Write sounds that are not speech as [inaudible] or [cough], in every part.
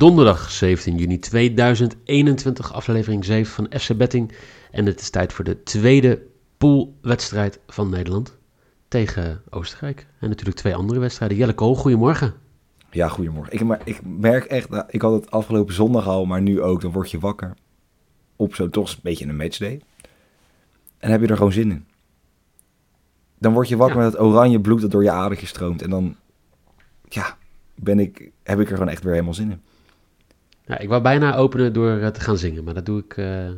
Donderdag 17 juni 2021, aflevering 7 van FC Betting. En het is tijd voor de tweede poolwedstrijd van Nederland tegen Oostenrijk. En natuurlijk twee andere wedstrijden. Jelle Kool, goedemorgen. Ja, goedemorgen. Ik, maar, ik merk echt, nou, ik had het afgelopen zondag al, maar nu ook, dan word je wakker op zo toch een beetje een matchday. En heb je er gewoon zin in. Dan word je wakker Ja. met het oranje bloed dat door je adertjes stroomt. En dan, ja, ben ik, heb ik er gewoon echt weer helemaal zin in. Ja, ik wou bijna openen door eh, te gaan zingen, maar dat doe ik... eh, eh,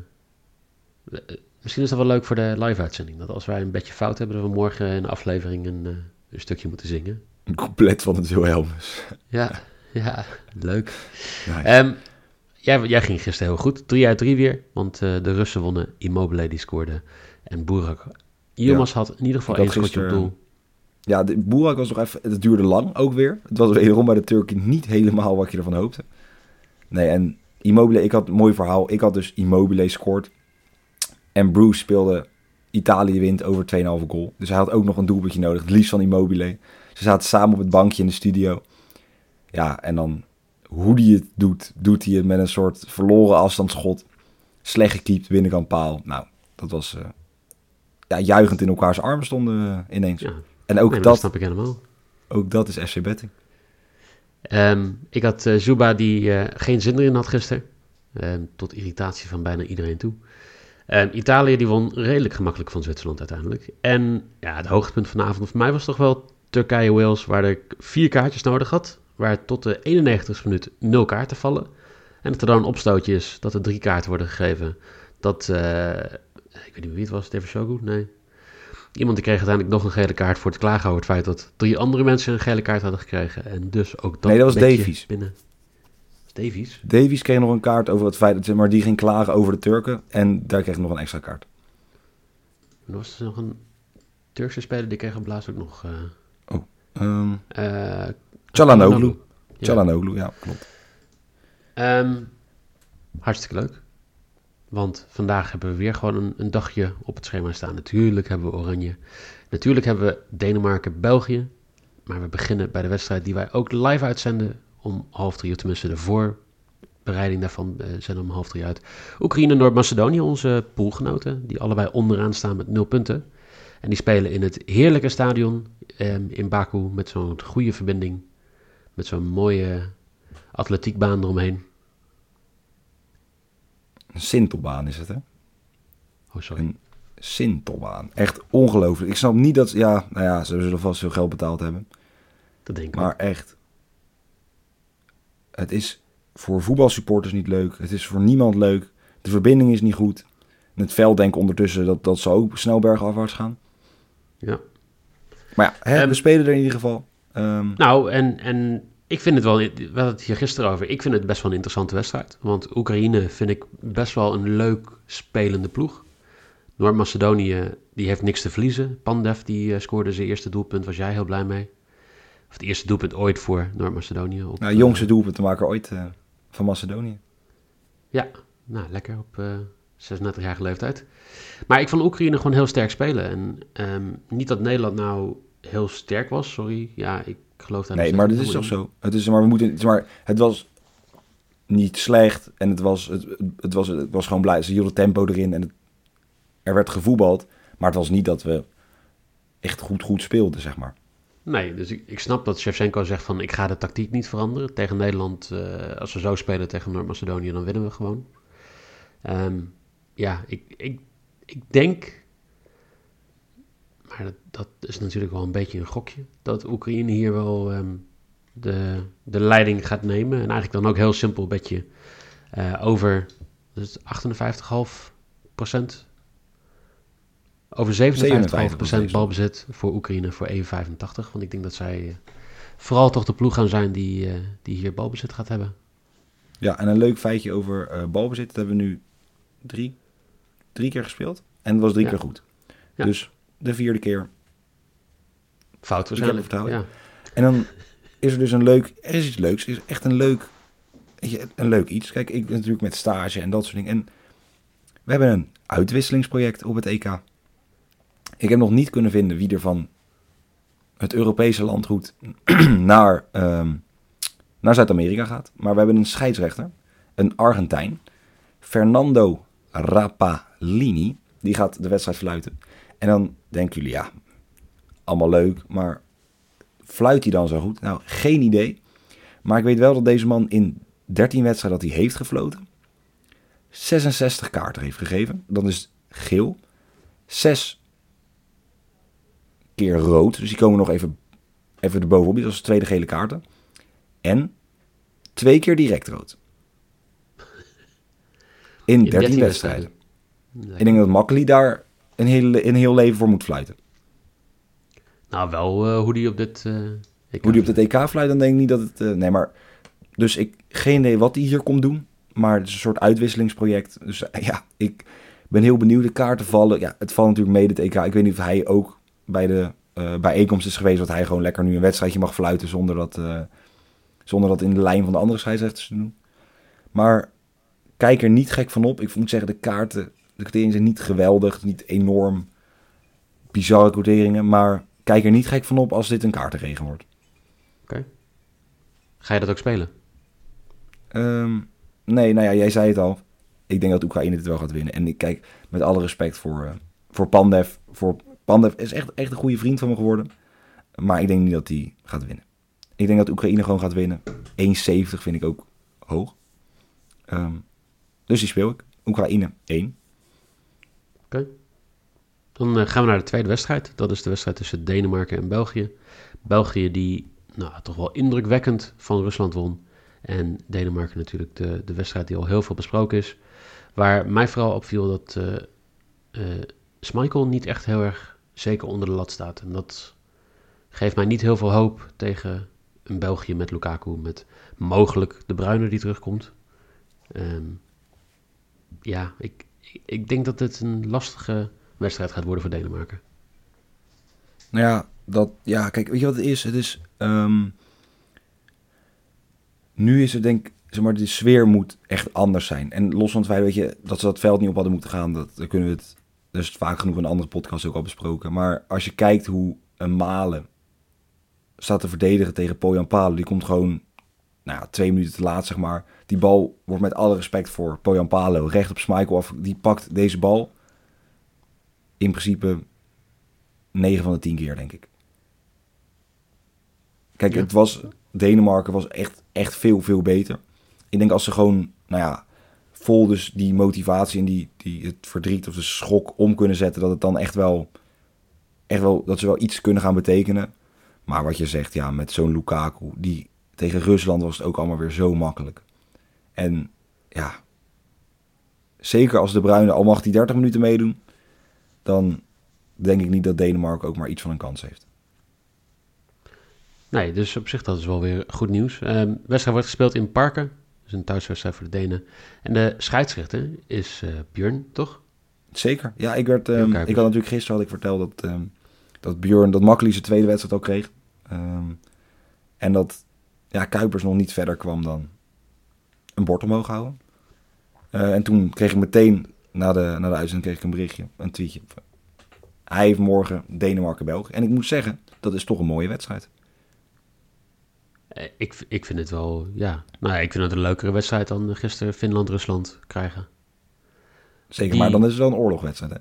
misschien is dat wel leuk voor de live-uitzending. Dat als wij een beetje fout hebben, dat we morgen in de aflevering een, een stukje moeten zingen. Een couplet van het Wilhelmus. Ja, ja, leuk. Nice. Ehm, jij, jij ging gisteren heel goed. 3 uit 3 weer. Want de Russen wonnen. Immobile die scoorde. En Boerak. Yilmaz had in ieder geval één schotje op doel. Ja, de Boerak was nog even, het duurde lang ook weer. Het was wederom bij de Turken niet helemaal wat je ervan hoopte. Nee, en Immobile, ik had een mooi verhaal. Ik had dus Immobile scoort. En Bruce speelde Italië wint over 2,5 goal. Dus hij had ook nog een doelpuntje nodig, het liefst van Immobile. Ze zaten samen op het bankje in de studio. Ja, en dan hoe hij het doet, doet hij het met een soort verloren afstandsschot. Slecht gekiept, binnenkant paal. Nou, dat was eh, ja, juichend in elkaars armen stonden we ineens. Ja, En ook nee, dat dat, snap ik helemaal. ook dat is FC Betting. Ehm, ik had eh, Zuba die eh, geen zin erin had gisteren. Ehm, tot irritatie van bijna iedereen toe. Ehm, Italië die won redelijk gemakkelijk van Zwitserland uiteindelijk. En ja, het hoogtepunt van de avond voor mij was toch wel Turkije-Wales, waar ik vier kaartjes nodig had. Waar tot de 91ste minuut nul kaarten vallen. En dat er dan een opstootje is dat er drie kaarten worden gegeven. Dat, eh, ik weet niet wie het was, David Shogu? Nee. Iemand die kreeg uiteindelijk nog een gele kaart voor het klagen over het feit dat drie andere mensen een gele kaart hadden gekregen. En dus ook dat Nee, dat was Davies. Binnen. Davies? Davies kreeg nog een kaart over het feit dat ze, maar die ging klagen over de Turken. En daar kreeg hij nog een extra kaart. En was er nog een Turkse speler die kreeg een blaas ook nog. eh, Çalhanoğlu. Ja. Çalhanoğlu, ja, klopt. Ehm, hartstikke leuk. Want vandaag hebben we weer gewoon een, een dagje op het schema staan. Natuurlijk hebben we Oranje. Natuurlijk hebben we Denemarken, België. Maar we beginnen bij de wedstrijd die wij ook live uitzenden om half drie. Tenminste de voorbereiding daarvan eh, zenden om half drie uit. Oekraïne Noord-Macedonië, onze poolgenoten. Die allebei onderaan staan met nul punten. En die spelen in het heerlijke stadion ehm, in Baku met zo'n goede verbinding. Met zo'n mooie atletiekbaan eromheen. Een Sintelbaan is het, hè? Oh, sorry. Een Sintelbaan. Echt ongelooflijk. Ik snap niet dat... Ja, nou ja, ze zullen vast veel geld betaald hebben. Dat denk ik Maar echt... Het is voor voetbalsupporters niet leuk. Het is voor niemand leuk. De verbinding is niet goed. En het veld denk ondertussen dat dat zal ook snel bergafwaarts gaan. Ja. Maar ja, hè, Ehm, we spelen er in ieder geval. Ehm, Nou, en, en ik vind het wel, we hadden het hier gisteren over, ik vind het best wel een interessante wedstrijd. Want Oekraïne vind ik best wel een leuk spelende ploeg. Noord-Macedonië, die heeft niks te verliezen. Pandev, die eh, scoorde zijn eerste doelpunt, was jij heel blij mee. Of het eerste doelpunt ooit voor Noord-Macedonië. nou, eh, jongste doelpuntenmaker ooit eh, van Macedonië. Ja, nou lekker op eh 36-jarige leeftijd. Maar ik vond Oekraïne gewoon heel sterk spelen. En ehm, niet dat Nederland nou heel sterk was, sorry. Ja, ik geloof daar nog Nee, steeds maar dat niet is toch zo. Het is, maar we moeten, het, is maar, het was niet slecht en het was, het, het was, het was gewoon blij. Ze hielden tempo erin en het, er werd gevoetbald. Maar het was niet dat we echt goed, goed speelden, zeg maar. Nee, dus ik, ik snap dat Shevchenko zegt van ik ga de tactiek niet veranderen. Tegen Nederland, eh, als we zo spelen tegen Noord-Macedonië, dan winnen we gewoon. Ehm, ja, ik, ik, ik denk, maar dat, dat is natuurlijk wel een beetje een gokje, dat Oekraïne hier wel ehm, de, de leiding gaat nemen. En eigenlijk dan ook heel simpel bedje eh, over dus 58,5 procent. Over 57% balbezit voor Oekraïne voor 1,85. Want ik denk dat zij uh, vooral toch de ploeg gaan zijn die, uh, die hier balbezit gaat hebben. Ja, en een leuk feitje over balbezit. Dat hebben we nu drie, drie keer gespeeld. En het was drie ja. keer goed. Ja. Dus de vierde keer... Fout waarschijnlijk. Ja. En dan is er dus een leuk... Er is iets leuks. Er is echt een leuk... Een leuk iets. Kijk, ik ben natuurlijk met stage en dat soort dingen. En we hebben een uitwisselingsproject op het EK. Ik heb nog niet kunnen vinden wie er van het Europese landgoed [clears throat] naar, um, naar Zuid-Amerika gaat. Maar we hebben een scheidsrechter, een Argentijn, Fernando Rapalini. Die gaat de wedstrijd fluiten. En dan denken jullie, ja, allemaal leuk, maar fluit hij dan zo goed? Nou, geen idee. Maar ik weet wel dat deze man in 13 wedstrijden dat hij heeft gefloten, 66 kaarten heeft gegeven. Dan is geel. 6 keer rood. Dus die komen nog even, even erbovenop. Dat is de tweede gele kaarten. En twee keer direct rood. In 13, wedstrijden. Ik denk dat Makkeli daar een heel, een heel leven voor moet fluiten. Nou, wel uh, hoe die op dit uh, EK Hoe die op dit EK fluit, dan denk ik niet dat het... Uh, nee, maar... Dus ik geen idee wat hij hier komt doen. Maar het is een soort uitwisselingsproject. Dus ja, ik ben heel benieuwd. De kaarten vallen. Ja, het valt natuurlijk mee, het EK. Ik weet niet of hij ook bij de bijeenkomst is geweest... dat hij gewoon lekker nu een wedstrijdje mag fluiten... zonder dat, zonder dat in de lijn van de andere scheidsrechters te doen. Maar kijk er niet gek van op. Ik moet zeggen, de kaarten... De quoteringen zijn niet geweldig. Niet enorm bizarre quoteringen. Maar kijk er niet gek van op als dit een kaartenregen wordt. Oké. Ga je dat ook spelen? Um, nee, nou ja, jij zei het al. Ik denk dat Oekraïne dit wel gaat winnen. En ik kijk met alle respect voor, uh, voor Pandev. Voor Pandev is echt, echt een goede vriend van me geworden. Maar ik denk niet dat hij gaat winnen. Ik denk dat Oekraïne gewoon gaat winnen. 1,70 vind ik ook hoog. Um, dus die speel ik. Oekraïne 1. Dan uh, gaan we naar de tweede wedstrijd. Dat is de wedstrijd tussen Denemarken en België. België die nou, toch wel indrukwekkend van Rusland won. En Denemarken natuurlijk de, de wedstrijd die al heel veel besproken is. Waar mij vooral opviel dat uh, uh, Schmeichel niet echt heel erg zeker onder de lat staat. En dat geeft mij niet heel veel hoop tegen een België met Lukaku. Met mogelijk de Bruiner die terugkomt. Um, ja, ik, ik denk dat het een lastige wedstrijd gaat worden voor Denemarken. Nou ja, dat, ja kijk, weet je wat het is? Het is... Um, nu is het denk ik, zeg maar, de sfeer moet echt anders zijn. En los van het feit weet je, dat ze dat veld niet op hadden moeten gaan, dat, kunnen we het, is vaak genoeg in andere podcast ook al besproken. Maar als je kijkt hoe een Malen staat te verdedigen tegen Pojan Palo, die komt gewoon nou ja, twee minuten te laat, zeg maar. Die bal wordt met alle respect voor Pojan Palo recht op Schmeichel af. Die pakt deze bal in principe 9 van de 10 keer, denk ik. Kijk, het was, Denemarken was echt, echt veel, veel beter. Ik denk als ze gewoon, nou ja, vol dus die motivatie en die, die, het verdriet of de schok om kunnen zetten, dat het dan echt wel, echt wel, dat ze wel iets kunnen gaan betekenen. Maar wat je zegt, ja, met zo'n Lukaku, die tegen Rusland was het ook allemaal weer zo makkelijk. En ja, zeker als de Bruine al mag die 30 minuten meedoen, dan denk ik niet dat Denemarken ook maar iets van een kans heeft. Nee, dus op zich dat is wel weer goed nieuws. Um, wedstrijd wordt gespeeld in Parken. Dus een thuiswedstrijd voor de Denen. En de scheidsrechter is uh, Björn, toch? Zeker. Ja, ik, werd, um, ik had natuurlijk gisteren had ik verteld dat, um, dat Björn, dat Makkeli zijn tweede wedstrijd ook kreeg. en dat ja, Kuipers nog niet verder kwam dan een bord omhoog houden. Uh, en toen kreeg ik meteen na de, na de uitzending kreeg ik een berichtje, een tweetje. Hij heeft morgen Denemarken-België. En ik moet zeggen, dat is toch een mooie wedstrijd. Eh, ik, ik vind het wel, ja. Nou, ik vind het een leukere wedstrijd dan gisteren Finland-Rusland krijgen. Zeker, maar dan is het wel een oorlogwedstrijd, hè?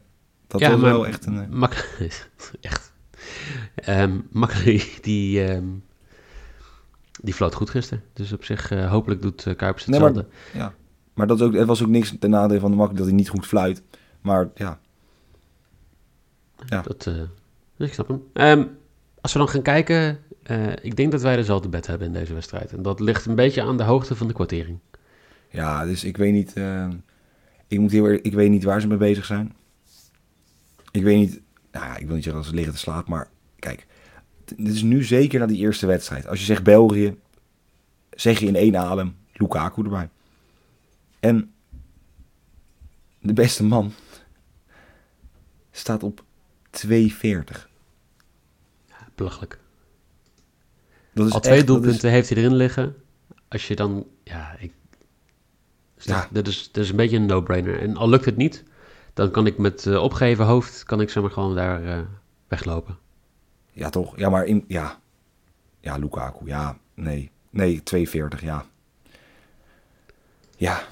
Dat ja, was wel echt een... Eh, Mak [laughs] echt. Um, die, um, die floot goed gisteren. Dus op zich, uh, hopelijk doet uh, Kuipers hetzelfde. Nee, maar, ja, maar dat ook, het was ook niks ten nadele van de Makkeli dat hij niet goed fluit. Maar ja. ja. Dat, uh, ik snap hem. Um, als we dan gaan kijken ik denk dat wij dezelfde bed hebben in deze wedstrijd. En dat ligt een beetje aan de hoogte van de kwartering. Ja, dus ik weet niet. Ik, moet heel, ik weet niet waar ze mee bezig zijn. Ik weet niet ik wil niet zeggen dat ze liggen te slapen, maar kijk, dit is nu zeker na die eerste wedstrijd. Als je zegt België, zeg je in één adem Lukaku erbij. En de beste man staat op 2,40. Belachelijk. Dat is Al twee echt- dat is- doelpunten heeft hij erin liggen. Als je dan, ja, ik, Ja. dat, is, dat is een beetje een no-brainer. En al lukt het niet, dan kan ik met eh, opgeheven hoofd, kan ik zeg maar gewoon daar eh, weglopen. Ja, toch? Ja, maar in, ja. Ja, Lukaku, ja. Nee. Nee, 2,40, ja. Ja,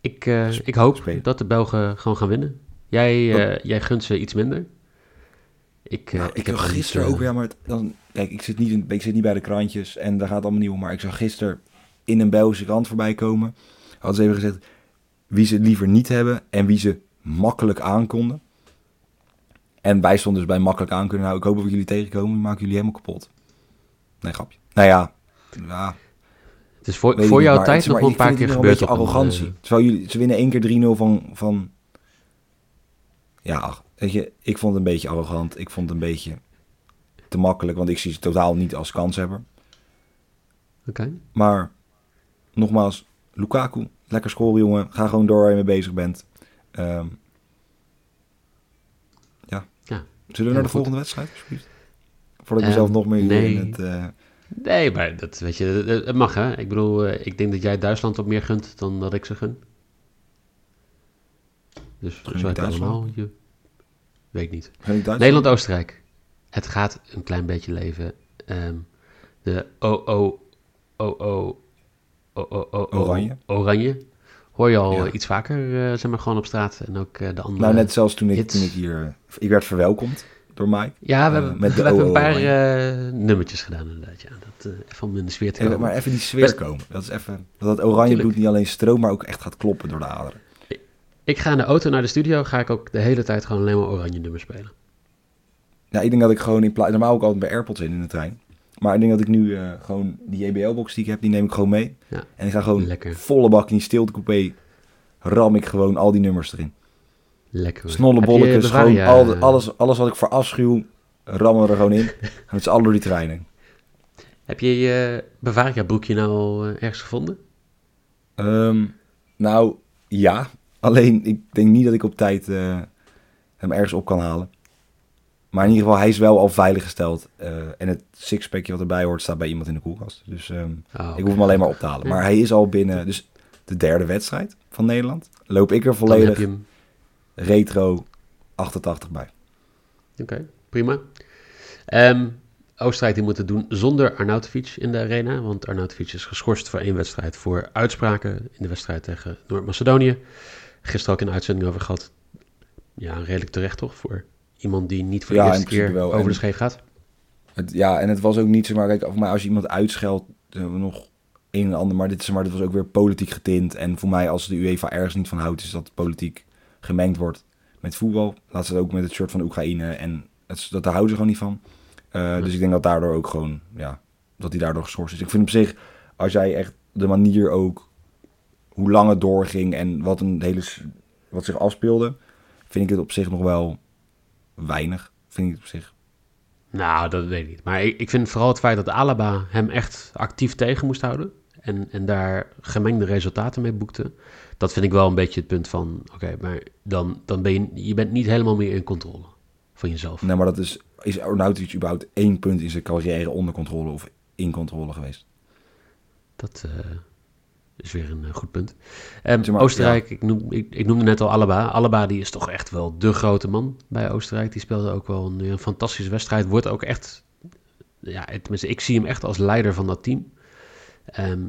Ik, eh, ik hoop spelen. dat de Belgen gewoon gaan winnen. Jij, eh, jij gunt ze iets minder. Ik, Nou, ik, ik, heb gisteren ook weer, maar het- dan, kijk, ik zit, niet in, ik zit niet bij de krantjes en daar gaat allemaal nieuw. Maar ik zag gisteren in een Belgische krant voorbij komen. Hadden ze even gezegd wie ze liever niet hebben en wie ze makkelijk aankonden. En wij stonden dus bij makkelijk aankunnen. Nou, ik hoop dat we jullie tegenkomen. Maken jullie helemaal kapot. Nee, grapje. Nou ja, ja Het is voor, voor jouw maar tijd nog een paar keer gebeurd. Een op een, arrogantie. eh, Terwijl jullie, ze winnen één keer 3-0 van, van... Ja, ach, weet je, ik vond het een beetje arrogant. Ik vond het een beetje te makkelijk, want ik zie ze totaal niet als kanshebber. Oké. Maar, nogmaals, Lukaku, lekker scoren jongen. Ga gewoon door waar je mee bezig bent. Ehm, ja. Ja, Zullen we naar goed. de volgende wedstrijd, alsjeblieft? Voordat ik Ehm, mezelf nog meer nee. in het... eh, Nee, maar dat weet je, het- het mag hè. Ik bedoel, eh, ik denk dat jij Duitsland wat meer gunt dan dat ik ze gun. Dus zo Duitsland? allemaal je... Weet ik niet. Nederland-Oostenrijk. Het gaat een klein beetje leven. Ehm, de OO... OO... OO... Oranje. Oranje. Hoor je al Ja. iets vaker, eh, zeg maar, gewoon op straat. En ook eh, de andere... Nou, net zelfs toen ik, toen ik hier... eh, Ik werd verwelkomd door Mike. Ja, we eh, hebben, met we hebben een paar eh, nummertjes gedaan inderdaad. Ja. Dat, eh, even om in de sfeer te komen. maar even die sfeer komen. Dat is even... Dat oranje bloed niet alleen stroomt, maar ook echt gaat kloppen door de aderen. Ik ga in de auto naar de studio, ga ik ook de hele tijd gewoon alleen maar oranje nummers spelen. Ja, ik denk dat ik gewoon in plaats... Normaal ook altijd bij AirPods in in de trein. Maar ik denk dat ik nu eh, gewoon die JBL-box die ik heb, die neem ik gewoon mee. Ja. En ik ga gewoon Lekker. volle bak in die stiltecoupé. Ram ik gewoon al die nummers erin. Lekker. hoor. Snolle Heb je bolletjes, gewoon al alles, alles wat ik voor afschuw, rammen we er gewoon in. Gaan met z'n allen door die trein heen. Heb je je Bavaria boekje nou al eh, ergens gevonden? Ehm, nou, ja. Alleen, ik denk niet dat ik op tijd eh, hem ergens op kan halen. Maar in ieder geval, hij is wel al veiliggesteld. eh en het sixpackje wat erbij hoort, staat bij iemand in de koelkast. Dus ehm, Oh, ik hoef hem alleen maar op te halen. Maar hij is al binnen, dus de derde wedstrijd van Nederland. Loop ik er volledig hem. retro 88 bij. Oké, prima. Ehm, Oostenrijk die moet het doen zonder Arnautovic in de arena. Want Arnautovic is geschorst voor één wedstrijd voor uitspraken in de wedstrijd tegen Noord-Macedonië. Gisteren ook in de uitzending over gehad. Ja, redelijk terecht toch? Voor iemand die niet voor de Ja, eerste keer wel. over En- de scheef gaat. Het, ja, en het was ook niet zomaar, kijk, voor mij als je iemand uitscheldt, we nog een en ander. Maar dit, is maar dit was ook weer politiek getint. En voor mij, als de UEFA ergens niet van houdt, is dat politiek gemengd wordt met voetbal. Laat ze het ook met het shirt van Oekraïne. En het, dat, daar houden ze gewoon niet van. Eh, Dus ik denk dat daardoor ook gewoon, ja, dat hij daardoor geschorst is. Ik vind op zich, als jij echt de manier ook, hoe lang het doorging en wat, een hele, wat zich afspeelde, vind ik het op zich nog wel weinig. Vind ik op zich. Nou, dat weet ik niet. Maar ik, ik vind vooral het feit dat Alaba hem echt actief tegen moest houden. En, en daar gemengde resultaten mee boekte. Dat vind ik wel een beetje het punt van... Oké, maar dan, dan ben je... Je bent niet helemaal meer in controle van jezelf. Nee, maar dat is... Is Arnautovic überhaupt één punt in zijn carrière onder controle of in controle geweest? Dat eh, is weer een eh, goed punt. Ehm, maar, Oostenrijk, ik, noem, ik, ik noemde net al Alaba. Alaba die is toch echt wel de grote man bij Oostenrijk. Die speelde ook wel een, een fantastische wedstrijd. Wordt ook echt... Ja, tenminste, ik zie hem echt als leider van dat team. Ehm,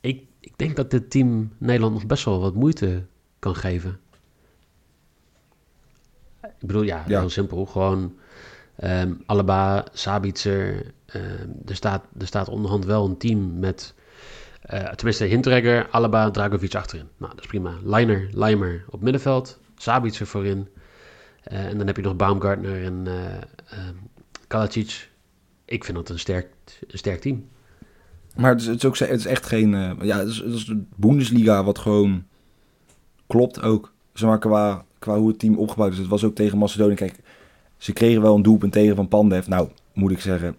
ik, ik denk dat dit team Nederland nog best wel wat moeite kan geven. Ik bedoel, ja, Ja. heel simpel. Gewoon ehm Alaba, Sabitzer. er, staat, er staat onderhand wel een team met... eh, tenminste, Hintregger, Alaba, Dragovic achterin. Nou, dat is prima. Leiner, Leimer op middenveld. Sabitzer voorin. Eh, en dan heb je nog Baumgartner en eh ehm, Kalacic. Ik vind dat een sterk, sterk team. Maar het is, ook, het is echt geen... ja, het is, het is de Bundesliga wat gewoon klopt ook. Zeg maar qua qua hoe het team opgebouwd is. Het was ook tegen Macedonië. Kijk, ze kregen wel een doelpunt tegen van Pandev. Nou, moet ik zeggen,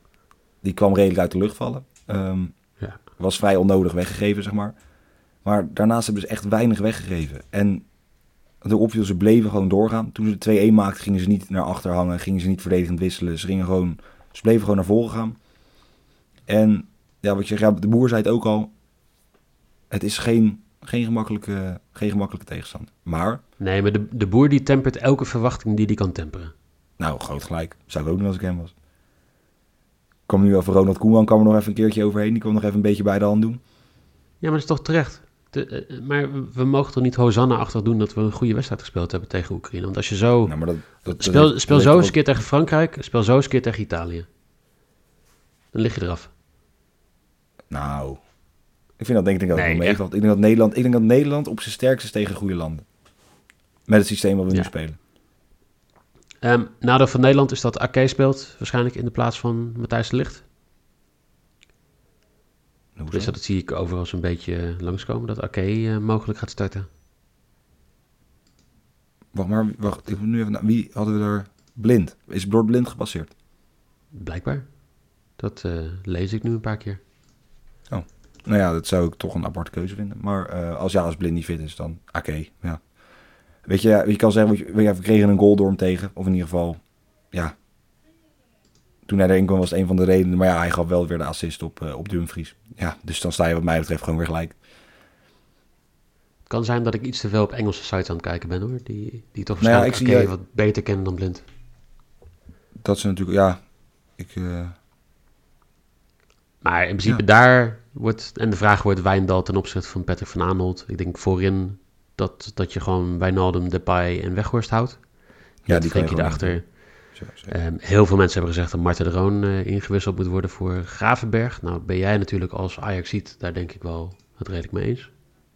die kwam redelijk uit de lucht vallen. Ja. Was vrij onnodig weggegeven, zeg maar. Maar daarnaast hebben ze echt weinig weggegeven. En de opviel, ze bleven gewoon doorgaan. Toen ze de 2-1 maakten, gingen ze niet naar achter hangen. Gingen ze niet verdedigend wisselen. Ze, gingen gewoon, ze bleven gewoon naar voren gaan. En ja, wat je, ja, de boer zei het ook al. Het is geen, geen, gemakkelijke, geen gemakkelijke tegenstander. Maar, Nee, maar de, de boer die tempert elke verwachting die die kan temperen. nou, groot gelijk. Zou ik ook doen als ik hem was. Kwam nu over Ronald Koeman, kwam er nog even een keertje overheen. Die kwam nog even een beetje bij de hand doen. Ja, maar dat is toch terecht. De, eh, maar we- mogen toch niet Hosanna-achtig doen dat we een goede wedstrijd gespeeld hebben tegen Oekraïne. Want als je zo... Nou, maar dat, dat, speel dat- speel zo eens een keer tegen Frankrijk, speel zo eens een keer tegen Italië. Dan lig je eraf. Nou, ik vind dat denk ik dat Nee, meevalt. Ik denk dat Nederland, ik denk dat Nederland op zijn sterkst is tegen goede landen. Met het systeem wat we Ja. nu spelen. Ehm nadeel van Nederland is dat Ake speelt waarschijnlijk in de plaats van Matthijs de Ligt. Hoezo? Dus dat zie ik overal zo'n beetje langskomen, dat Ake eh, mogelijk gaat starten. Wacht maar, wacht. Ik moet nu even naar, wie hadden we er? Blind. Is door blind gepasseerd? Blijkbaar. Dat eh, lees ik nu een paar keer. Nou ja, dat zou ik toch een aparte keuze vinden. Maar eh, als ja, als blind niet fit is, dan oké. ja. Weet je, je kan zeggen, we kregen een goal door hem tegen. Of in ieder geval, ja. Toen hij erin kwam was het een van de redenen. Maar ja, hij gaf wel weer de assist op, eh, op Dumfries. Ja, dus dan sta je wat mij betreft gewoon weer gelijk. Het kan zijn dat ik iets te veel op Engelse sites aan het kijken ben hoor. Die, die toch Nou ja, waarschijnlijk ik zie, wat beter kennen dan blind. Dat is natuurlijk, ja. Ik, eh, Maar in principe Ja. daar wordt, en de vraag wordt Wijndal ten opzichte van Patrick van Aanholt. Ik denk voorin dat, dat je gewoon Wijnaldum, Depay en Weghorst houdt. ja, die kan je erachter. Ehm, heel veel mensen hebben gezegd dat Marten de Roon eh, ingewisseld moet worden voor Gravenberg. Nou ben jij natuurlijk als Ajax ziet, daar denk ik wel het redelijk mee eens.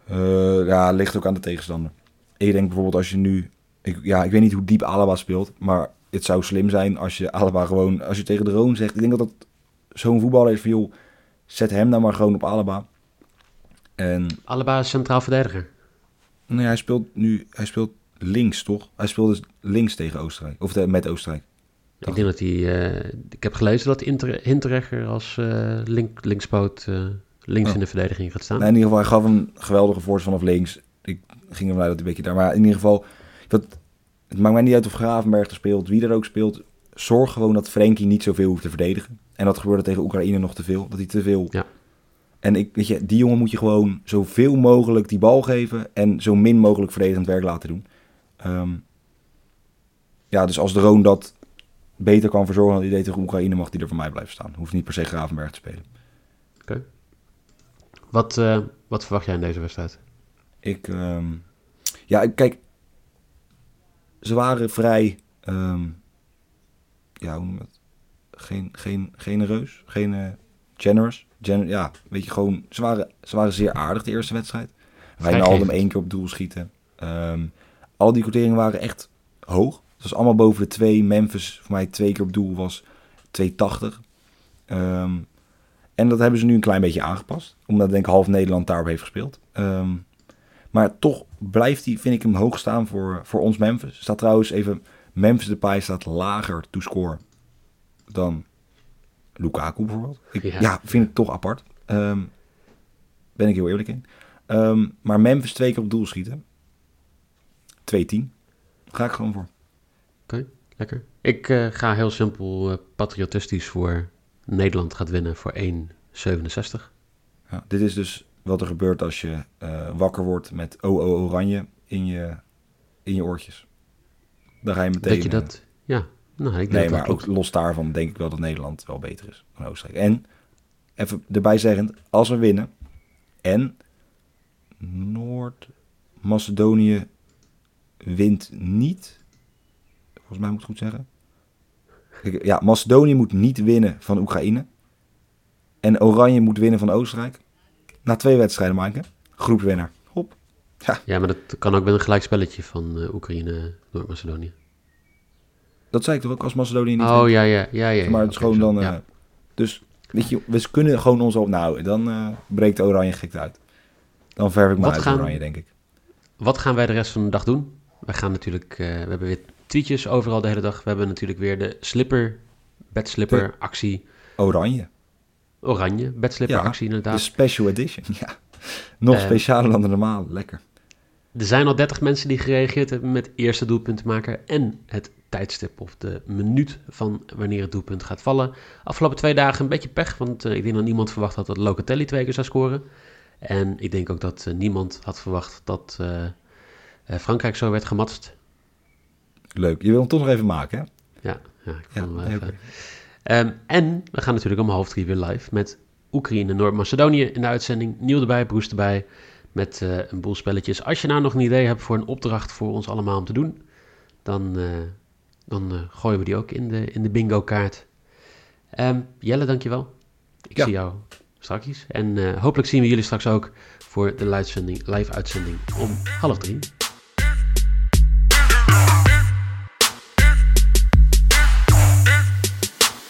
Eh, ja, ligt ook aan de tegenstander. Ik denk bijvoorbeeld als je nu... Ik, ja, ik weet niet hoe diep Alaba speelt, maar het zou slim zijn als je Alaba gewoon... Als je tegen de Roon zegt... Ik denk dat dat zo'n voetballer is van... joh, zet hem nou maar gewoon op Alaba. En Allebei centraal verdediger. Nou ja, hij speelt nu... Hij speelt links, toch? Hij speelt dus links tegen Oostenrijk. Of de- met Oostenrijk. Ik denk dat hij. eh, ik heb gelezen dat Inter, Hinteregger als eh, link, linkspoot eh, links Oh. in de verdediging gaat staan. In ieder geval, hij gaf een geweldige voorzet vanaf links. Ik ging ervan uit dat hij een beetje daar... Maar in ieder geval, dat, het maakt mij niet uit of Gravenberg er speelt, wie er ook speelt. Zorg gewoon dat Frenkie niet zoveel hoeft te verdedigen. En dat gebeurde tegen Oekraïne nog te veel. Dat hij te veel... Ja. En ik, weet je, die jongen moet je gewoon zoveel mogelijk die bal geven... en zo min mogelijk verdedigend werk laten doen. Ehm, ja, dus als de Roon dat beter kan verzorgen dan hij deed tegen Oekraïne... mag die er voor mij blijven staan. Hoeft niet per se Gravenberg te spelen. Wat, eh, wat verwacht jij in deze wedstrijd? Ik, ehm, ja, kijk, ze waren vrij, ehm, ja, hoe noem je het? Geen, geen, genereus, geen eh, generous. Gen, ja, weet je, gewoon, ze waren, ze waren zeer aardig de eerste wedstrijd. Wijnaldum één keer op doel schieten. Ehm, al die quoteringen waren echt hoog. Het was allemaal boven de twee. Memphis voor mij twee keer op doel was 2,80. Ehm, en dat hebben ze nu een klein beetje aangepast. Omdat denk ik half Nederland daarop heeft gespeeld. Ehm, maar toch blijft hij, vind ik hem hoog staan voor, voor ons Memphis. Staat trouwens even, Memphis Depay staat lager to score dan Lukaku bijvoorbeeld. Ik, Ja. ja. vind ik toch apart. Ehm, ben ik heel eerlijk in. Ehm, maar Memphis twee keer op doel schieten. 2-10. Ga ik gewoon voor. Lekker. Ik eh, ga heel simpel eh, patriotistisch voor Nederland gaat winnen voor 1,67. Ja, dit is dus wat er gebeurt als je eh, wakker wordt met OO Oranje in je, in je oortjes. Dan ga je meteen... Dat je dat. Ja, nou, ik Nee, maar ook los daarvan denk ik wel dat Nederland wel beter is dan Oostenrijk. En, even erbij zeggend, als we winnen en Noord-Macedonië wint niet, volgens mij moet ik het goed zeggen. Ja, Macedonië moet niet winnen van Oekraïne. En Oranje moet winnen van Oostenrijk. Na twee wedstrijden maken. Groepswinnaar. Hop. Ja, maar dat kan ook met een gelijkspelletje van eh, Oekraïne, Noord-Macedonië. Dat zei ik toch ook als Macedonië niet Oh ja, ja, ja, ja. maar het is gewoon dan... eh. Dus, weet je, we kunnen gewoon ons op... Nou, dan eh, breekt Oranje gek uit. Dan verf ik me uit Oranje, denk ik. Wat gaan wij de rest van de dag doen? we gaan natuurlijk, we hebben weer tweetjes overal de hele dag. We hebben natuurlijk weer de slipper, bedslipper actie. Oranje. Oranje, bedslipper actie inderdaad. De special edition, [laughs] ja. Nog specialer dan de normaal, lekker. Er zijn al 30 mensen die gereageerd hebben met eerste doelpunt te maken en het tijdstip of de minuut van wanneer het doelpunt gaat vallen. Afgelopen twee dagen een beetje pech, want uh, ik denk dat niemand verwacht had dat Locatelli twee keer zou scoren. En ik denk ook dat uh, niemand had verwacht dat uh, Frankrijk zo werd gematst. Leuk, je wil hem toch nog even maken, hè? Ja, ja ik vond ja, hem even... Um, en we gaan natuurlijk om half drie weer live met Oekraïne, Noord-Macedonië in de uitzending. Nieuw erbij, Broes erbij, met uh, een boel spelletjes. Als je nou nog een idee hebt voor een opdracht voor ons allemaal om te doen, dan, uh, dan uh, gooien we die ook in de, in de bingo kaart. Um, Jelle, dankjewel. Ik ja. zie jou straks. En hopelijk zien we jullie straks ook voor de live om half drie.